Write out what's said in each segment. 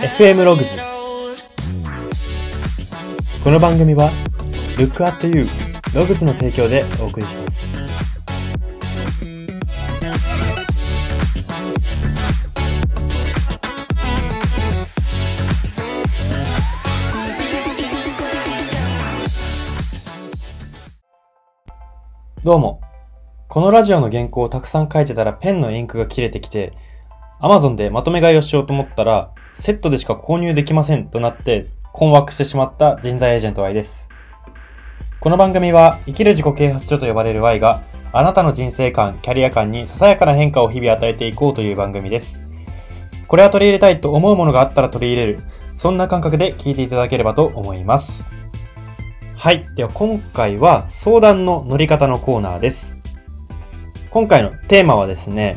FM ログズこの番組は Look at You ログズの提供でお送りします。どうも。このラジオの原稿をたくさん書いてたらペンのインクが切れてきて Amazon でまとめ買いをしようと思ったらセットでしか購入できませんとなって困惑してしまった人材エージェント Y です。この番組は生きる自己啓発書と呼ばれる Y があなたの人生観、キャリア観にささやかな変化を日々与えていこうという番組です。これは取り入れたいと思うものがあったら取り入れる。そんな感覚で聞いていただければと思います。はい。では今回は相談の乗り方のコーナーです。今回のテーマはですね、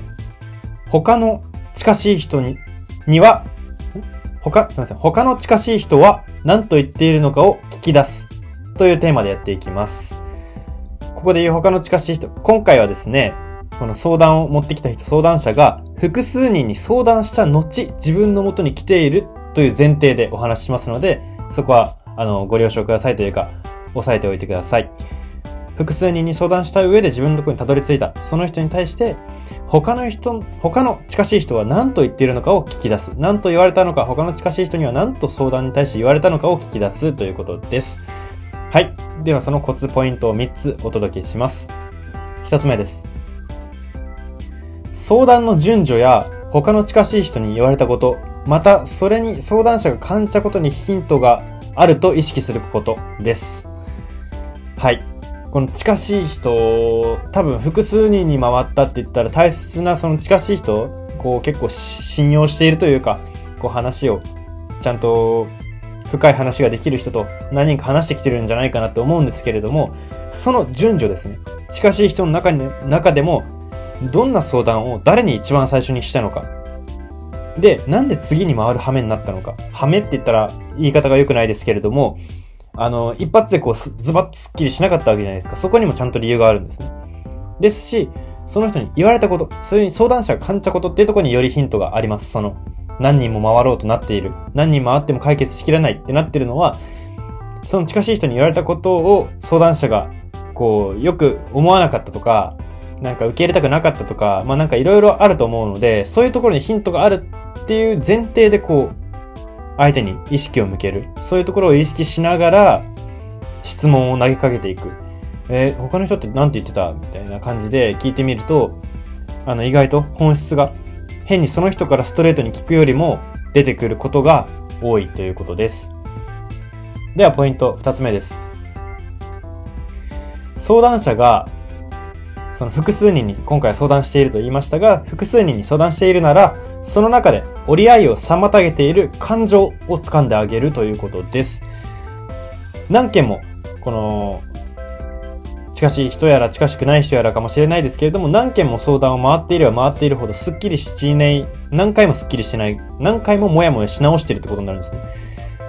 他の近しい人にには、他、すみません。他の近しい人は何と言っているのかを聞き出すというテーマでやっていきます。ここで言う他の近しい人。今回はですね、この相談を持ってきた人、相談者が複数人に相談した後、自分の元に来ているという前提でお話ししますので、そこは、あの、ご了承くださいというか、押さえておいてください。複数人に相談した上で自分のところにたどり着いた、その人に対して、他の人、他の近しい人は何と言っているのかを聞き出す。何と言われたのか、他の近しい人には何と相談に対して言われたのかを聞き出すということです。はい。ではそのコツポイントを3つお届けします。1つ目です。相談の順序や他の近しい人に言われたこと、またそれに相談者が感じたことにヒントがあると意識することです。はい。この近しい人、多分複数人に回ったって言ったら大切なその近しい人、こう結構信用しているというか、こう話をちゃんと深い話ができる人と何人か話してきてるんじゃないかなと思うんですけれども、その順序ですね。近しい人の中に、中でも、どんな相談を誰に一番最初にしたのか。で、なんで次に回る羽目になったのか。羽目って言ったら言い方が良くないですけれども、あの、一発でこう、ズバッとスッキリしなかったわけじゃないですか。そこにもちゃんと理由があるんですね。ですし、その人に言われたこと、それに相談者が感じたことっていうところによりヒントがあります。その、何人も回ろうとなっている。何人回っても解決しきらないってなってるのは、その近しい人に言われたことを相談者が、こう、よく思わなかったとか、なんか受け入れたくなかったとか、まあなんかいろいろあると思うので、そういうところにヒントがあるっていう前提でこう、相手に意識を向ける。そういうところを意識しながら、質問を投げかけていく。えー他の人って何て言ってた？みたいな感じで聞いてみると、あの、意外と本質が、変にその人からストレートに聞くよりも出てくることが多いということです。では、ポイント二つ目です。相談者が、その複数人に今回は相談していると言いましたが、複数人に相談しているなら、その中で折り合いを妨げている感情を掴んであげるということです。何件も、この、近しい人やら近しくない人やらかもしれないですけれども、何件も相談を回っていれば回っているほどスッキリしていない、何回もスッキリしてない、何回もモヤモヤし直しているってことになるんですね。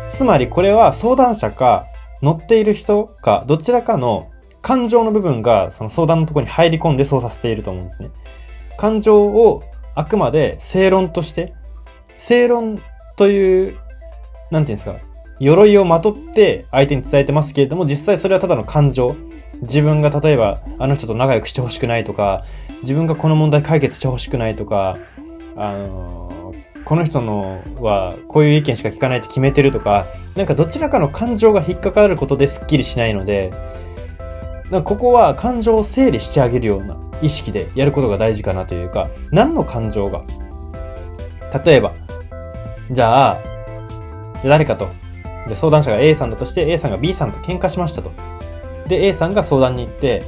つまりこれは相談者か乗っている人かどちらかの感情の部分がその相談のとこに入り込んでそうさせていると思うんですね。感情をあくまで正論として、正論という、なんていうんですか、鎧をまとって相手に伝えてますけれども、実際それはただの感情。自分が例えばあの人と仲良くしてほしくないとか、自分がこの問題解決してほしくないとか、あのーこの人のはこういう意見しか聞かないって決めてるとか、なんかどちらかの感情が引っかかることでスッキリしないので、なここは感情を整理してあげるような意識でやることが大事かなというか、何の感情が？例えば、じゃあ、誰かと、じゃ相談者が A さんだとして A さんが B さんと喧嘩しましたと。で、A さんが相談に行って、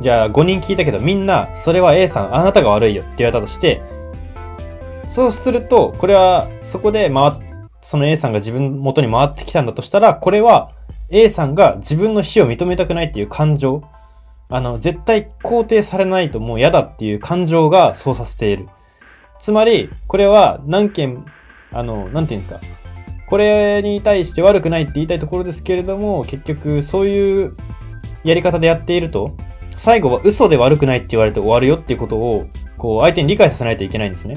じゃあ5人聞いたけどみんな、それは A さん、あなたが悪いよって言われたとして、そうすると、これは、そこで回っ、その A さんが自分元に回ってきたんだとしたら、これは A さんが自分の非を認めたくないっていう感情、あの、絶対肯定されないともう嫌だっていう感情がそうさせている。つまり、これは何件、あの、なんて言うんですか。これに対して悪くないって言いたいところですけれども、結局そういうやり方でやっていると、最後は嘘で悪くないって言われて終わるよっていうことを、こう相手に理解させないといけないんですね。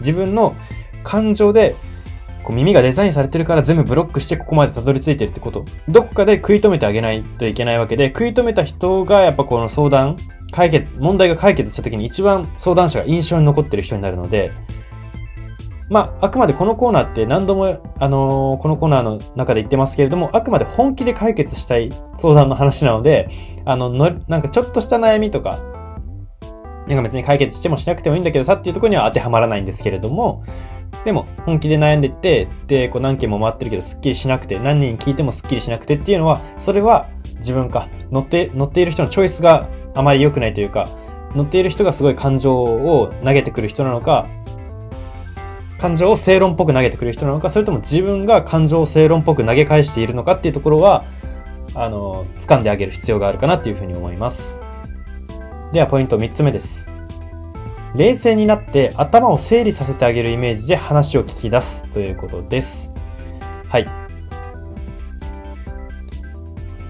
自分の感情でこう耳がデザインされてるから全部ブロックしてここまでたどり着いてるってこと。どこかで食い止めてあげないといけないわけで、食い止めた人がやっぱこの相談、解決、問題が解決した時に一番相談者が印象に残ってる人になるので、まあ、あくまでこのコーナーって何度も、あのー、このコーナーの中で言ってますけれども、あくまで本気で解決したい相談の話なので、あの、の、なんかちょっとした悩みとか、なんか別に解決してもしなくてもいいんだけどさっていうところには当てはまらないんですけれども、でも、本気で悩んでって、で、こう何件も回ってるけど、スッキリしなくて、何人聞いてもスッキリしなくてっていうのは、それは自分か、乗って、乗っている人のチョイスがあまり良くないというか、乗っている人がすごい感情を投げてくる人なのか、感情を正論っぽく投げてくる人なのか、それとも自分が感情を正論っぽく投げ返しているのかっていうところは、あの、掴んであげる必要があるかなっていうふうに思います。では、ポイント3つ目です。冷静になって頭を整理させてあげるイメージで話を聞き出すということです。はい。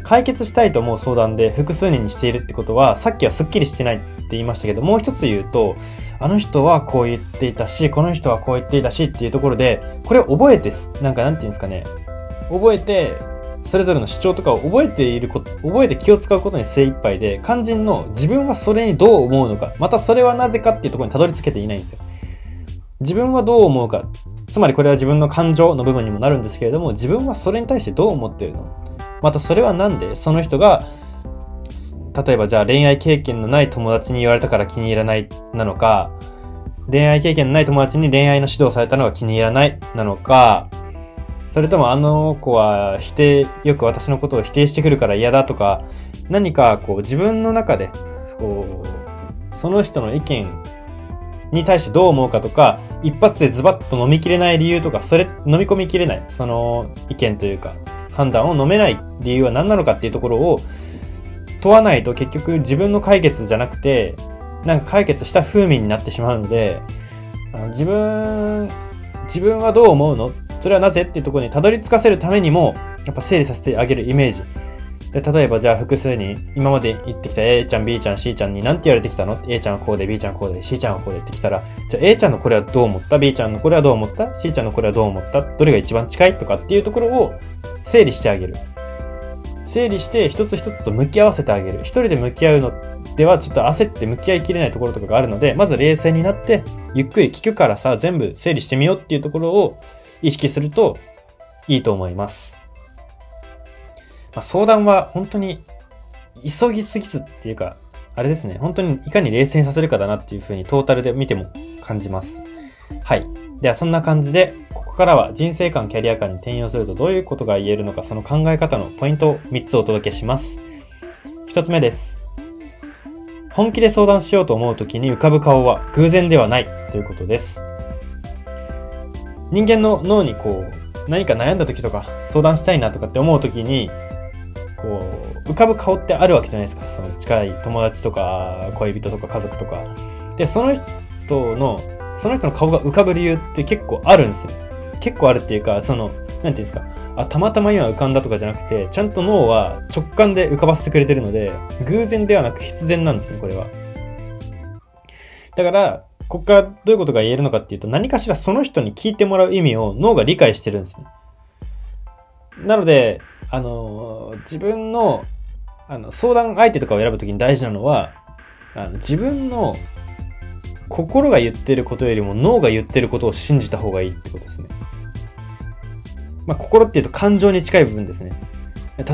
解決したいと思う相談で複数人にしているってことは、さっきはスッキリしてないって言いましたけど、もう一つ言うと、あの人はこう言っていたし、この人はこう言っていたしっていうところで、これを覚えて、なんかなんて言うんですかね、覚えて、それぞれの主張とかを覚えていること、覚えて気を使うことに精一杯で、肝心の自分はそれにどう思うのか、またそれはなぜかっていうところにたどり着けていないんですよ。自分はどう思うか、つまりこれは自分の感情の部分にもなるんですけれども、自分はそれに対してどう思ってるの？またそれはなんで？その人が例えばじゃあ恋愛経験のない友達に言われたから気に入らないなのか、恋愛経験のない友達に恋愛の指導されたのが気に入らないなのか、それともあの子は否定、よく私のことを否定してくるから嫌だとか、何かこう自分の中で、こう、その人の意見に対してどう思うかとか、一発でズバッと飲みきれない理由とか、それ、飲み込みきれない、その意見というか、判断を飲めない理由は何なのかっていうところを、問わないと結局自分の解決じゃなくて、なんか解決した風味になってしまうので、自分、自分はどう思うのそれはなぜっていうところにたどり着かせるためにも、やっぱ整理させてあげるイメージ。で、例えばじゃあ複数に、今まで言ってきた A ちゃん、B ちゃん、C ちゃんに何て言われてきたの ?A ちゃんはこうで、B ちゃんはこうで、C ちゃんはこうでってきたら、じゃあ A ちゃんのこれはどう思った ?B ちゃんのこれはどう思った ?C ちゃんのこれはどう思った？どれが一番近いとかっていうところを整理してあげる。整理して一つ一つと向き合わせてあげる。一人で向き合うのではちょっと焦って向き合いきれないところとかがあるので、まず冷静になって、ゆっくり聞くからさ、全部整理してみようっていうところを意識するといいと思います。まあ、相談は本当に急ぎすぎずっていうか、あれですね、本当にいかに冷静にさせるかだなっていうふうにトータルで見ても感じます。はい。ではそんな感じで、ここからは人生観、キャリア観に転用するとどういうことが言えるのか、その考え方のポイントを3つお届けします。1つ目です。本気で相談しようと思う時に浮かぶ顔は偶然ではないということです。人間の脳にこう、何か悩んだ時とか、相談したいなとかって思う時に、こう、浮かぶ顔ってあるわけじゃないですか。その近い友達とか、恋人とか家族とか。で、その人の、その人の顔が浮かぶ理由って結構あるんですよ。結構あるっていうか、その、なんていうんですか。あ、たまたま今浮かんだとかじゃなくて、ちゃんと脳は直感で浮かばせてくれてるので、偶然ではなく必然なんですね、これは。だから、ここからどういうことが言えるのかっていうと、何かしらその人に聞いてもらう意味を脳が理解してるんですね。なので、あの、自分の、あの、相談相手とかを選ぶときに大事なのは、あの自分の心が言ってることよりも脳が言ってることを信じた方がいいってことですね。まあ、心っていうと感情に近い部分ですね。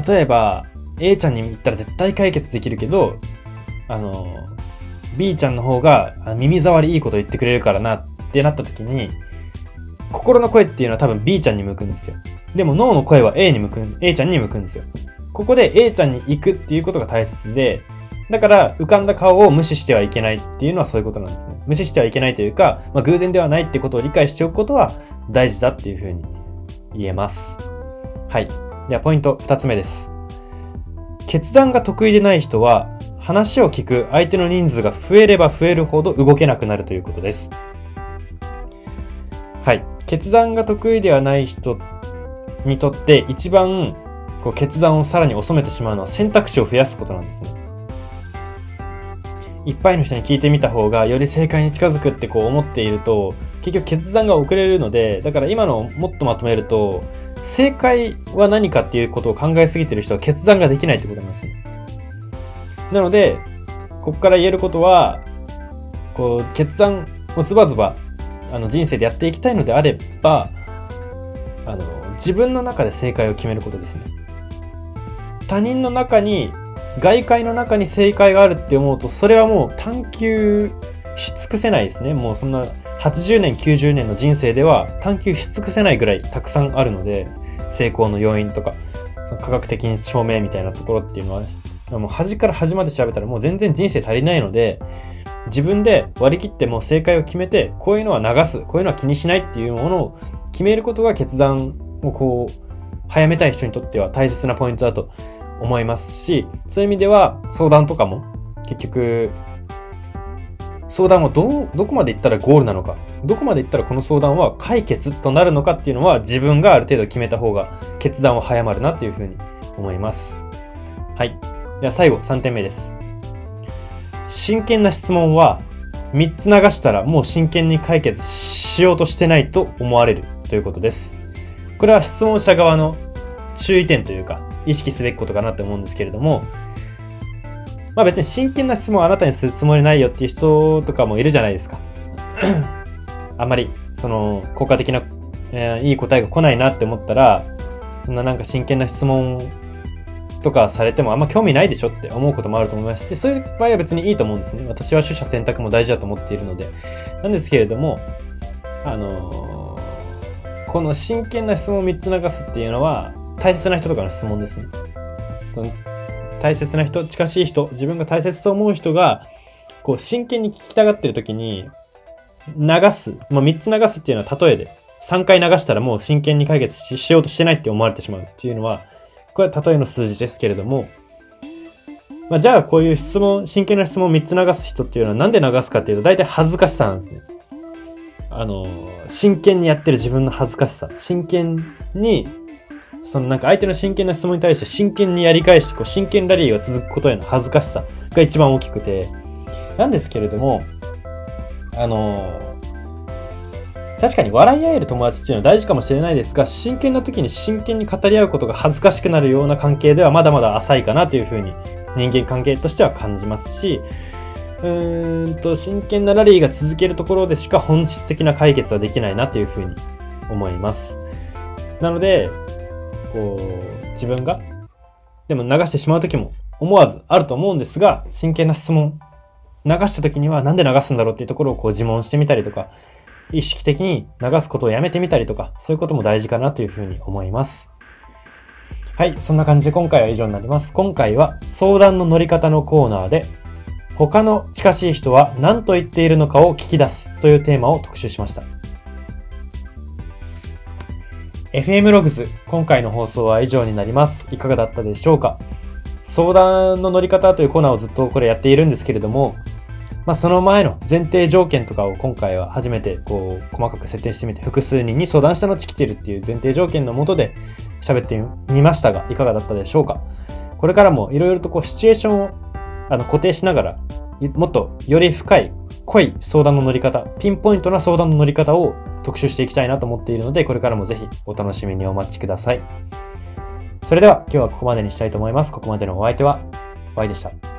例えば、A ちゃんに言ったら絶対解決できるけど、あの、B ちゃんの方が耳障りいいこと言ってくれるからなってなった時に、心の声っていうのは多分 B ちゃんに向くんですよ。でも脳の声は A に向く、A ちゃんに向くんですよ。ここで A ちゃんに行くっていうことが大切で、だから浮かんだ顔を無視してはいけないっていうのはそういうことなんですね。無視してはいけないというか、まあ、偶然ではないってことを理解しておくことは大事だっていうふうに言えます。はい。ではポイント二つ目です。決断が得意でない人は話を聞く相手の人数が増えれば増えるほど動けなくなるということです。はい。決断が得意ではない人にとって一番こう決断をさらに収めてしまうのは選択肢を増やすことなんですね。いっぱいの人に聞いてみた方がより正解に近づくってこう思っていると、結局決断が遅れるので、だから今のをもっとまとめると、正解は何かっていうことを考えすぎてる人は決断ができないってことなんですね。なので、ここから言えることは、こう、決断をズバズバ、あの、人生でやっていきたいのであれば、あの、自分の中で正解を決めることですね。他人の中に、外界の中に正解があるって思うと、それはもう探求し尽くせないですね。もうそんな80年、90年の人生では探求し尽くせないぐらいたくさんあるので、成功の要因とか、その科学的に証明みたいなところっていうのは、もう端から端まで調べたらもう全然人生足りないので、自分で割り切ってもう正解を決めて、こういうのは流す、こういうのは気にしないっていうものを決めることが決断をこう、早めたい人にとっては大切なポイントだと思いますし、そういう意味では相談とかも結局相談はどう、どこまで行ったらゴールなのか、どこまで行ったらこの相談は解決となるのかっていうのは自分がある程度決めた方が決断は早まるなっていうふうに思います。はい。では最後、3点目です。真剣な質問は3つ流したらもう真剣に解決しようとしてないと思われるということです。これは質問者側の注意点というか意識すべきことかなって思うんですけれども、まあ別に真剣な質問をあなたにするつもりないよっていう人とかもいるじゃないですか。あんまり、その、効果的な、えー、いい答えが来ないなって思ったら、そんななんか真剣な質問とかされてもあんま興味ないでしょって思うこともあると思いますし、そういう場合は別にいいと思うんですね。私は取捨選択も大事だと思っているので。なんですけれども、あのー、この真剣な質問を3つ流すっていうのは、大切な人とかの質問ですね。大切な人、近しい人、自分が大切と思う人が、こう、真剣に聞きたがってる時に、流す。まあ、3つ流すっていうのは例えで、3回流したらもう真剣に解決しようとしてないって思われてしまうっていうのは、これは例えの数字ですけれども、まあ、じゃあこういう質問、真剣な質問を3つ流す人っていうのはなんで流すかっていうと、大体恥ずかしさなんですね。あの、真剣にやってる自分の恥ずかしさ。真剣にそのなんか相手の真剣な質問に対して真剣にやり返して、こう真剣ラリーが続くことへの恥ずかしさが一番大きくて、なんですけれども、あの、確かに笑い合える友達っていうのは大事かもしれないですが、真剣な時に真剣に語り合うことが恥ずかしくなるような関係ではまだまだ浅いかなというふうに人間関係としては感じますし、うーんと、真剣なラリーが続けるところでしか本質的な解決はできないなというふうに思います。なので、こう、自分が、でも流してしまう時も思わずあると思うんですが、真剣な質問、流した時にはなんで流すんだろうっていうところをこう自問してみたりとか、意識的に流すことをやめてみたりとか、そういうことも大事かなというふうに思います。はい、そんな感じで今回は以上になります。今回は相談の乗り方のコーナーで、他の近しい人は何と言っているのかを聞き出すというテーマを特集しました。FM ログズ、今回の放送は以上になります。いかがだったでしょうか？相談の乗り方というコーナーをずっとこれやっているんですけれども、まあ、その前の前提条件とかを今回は初めてこう細かく設定してみて複数人に相談した後来てるっていう前提条件のもとで喋ってみましたがいかがだったでしょうかこれからもいろいろとこうシチュエーションをあの固定しながらもっとより深い濃い相談の乗り方、ピンポイントな相談の乗り方を特集していきたいなと思っているので、これからもぜひお楽しみにお待ちください。それでは今日はここまでにしたいと思います。ここまでのお相手は、Y でした。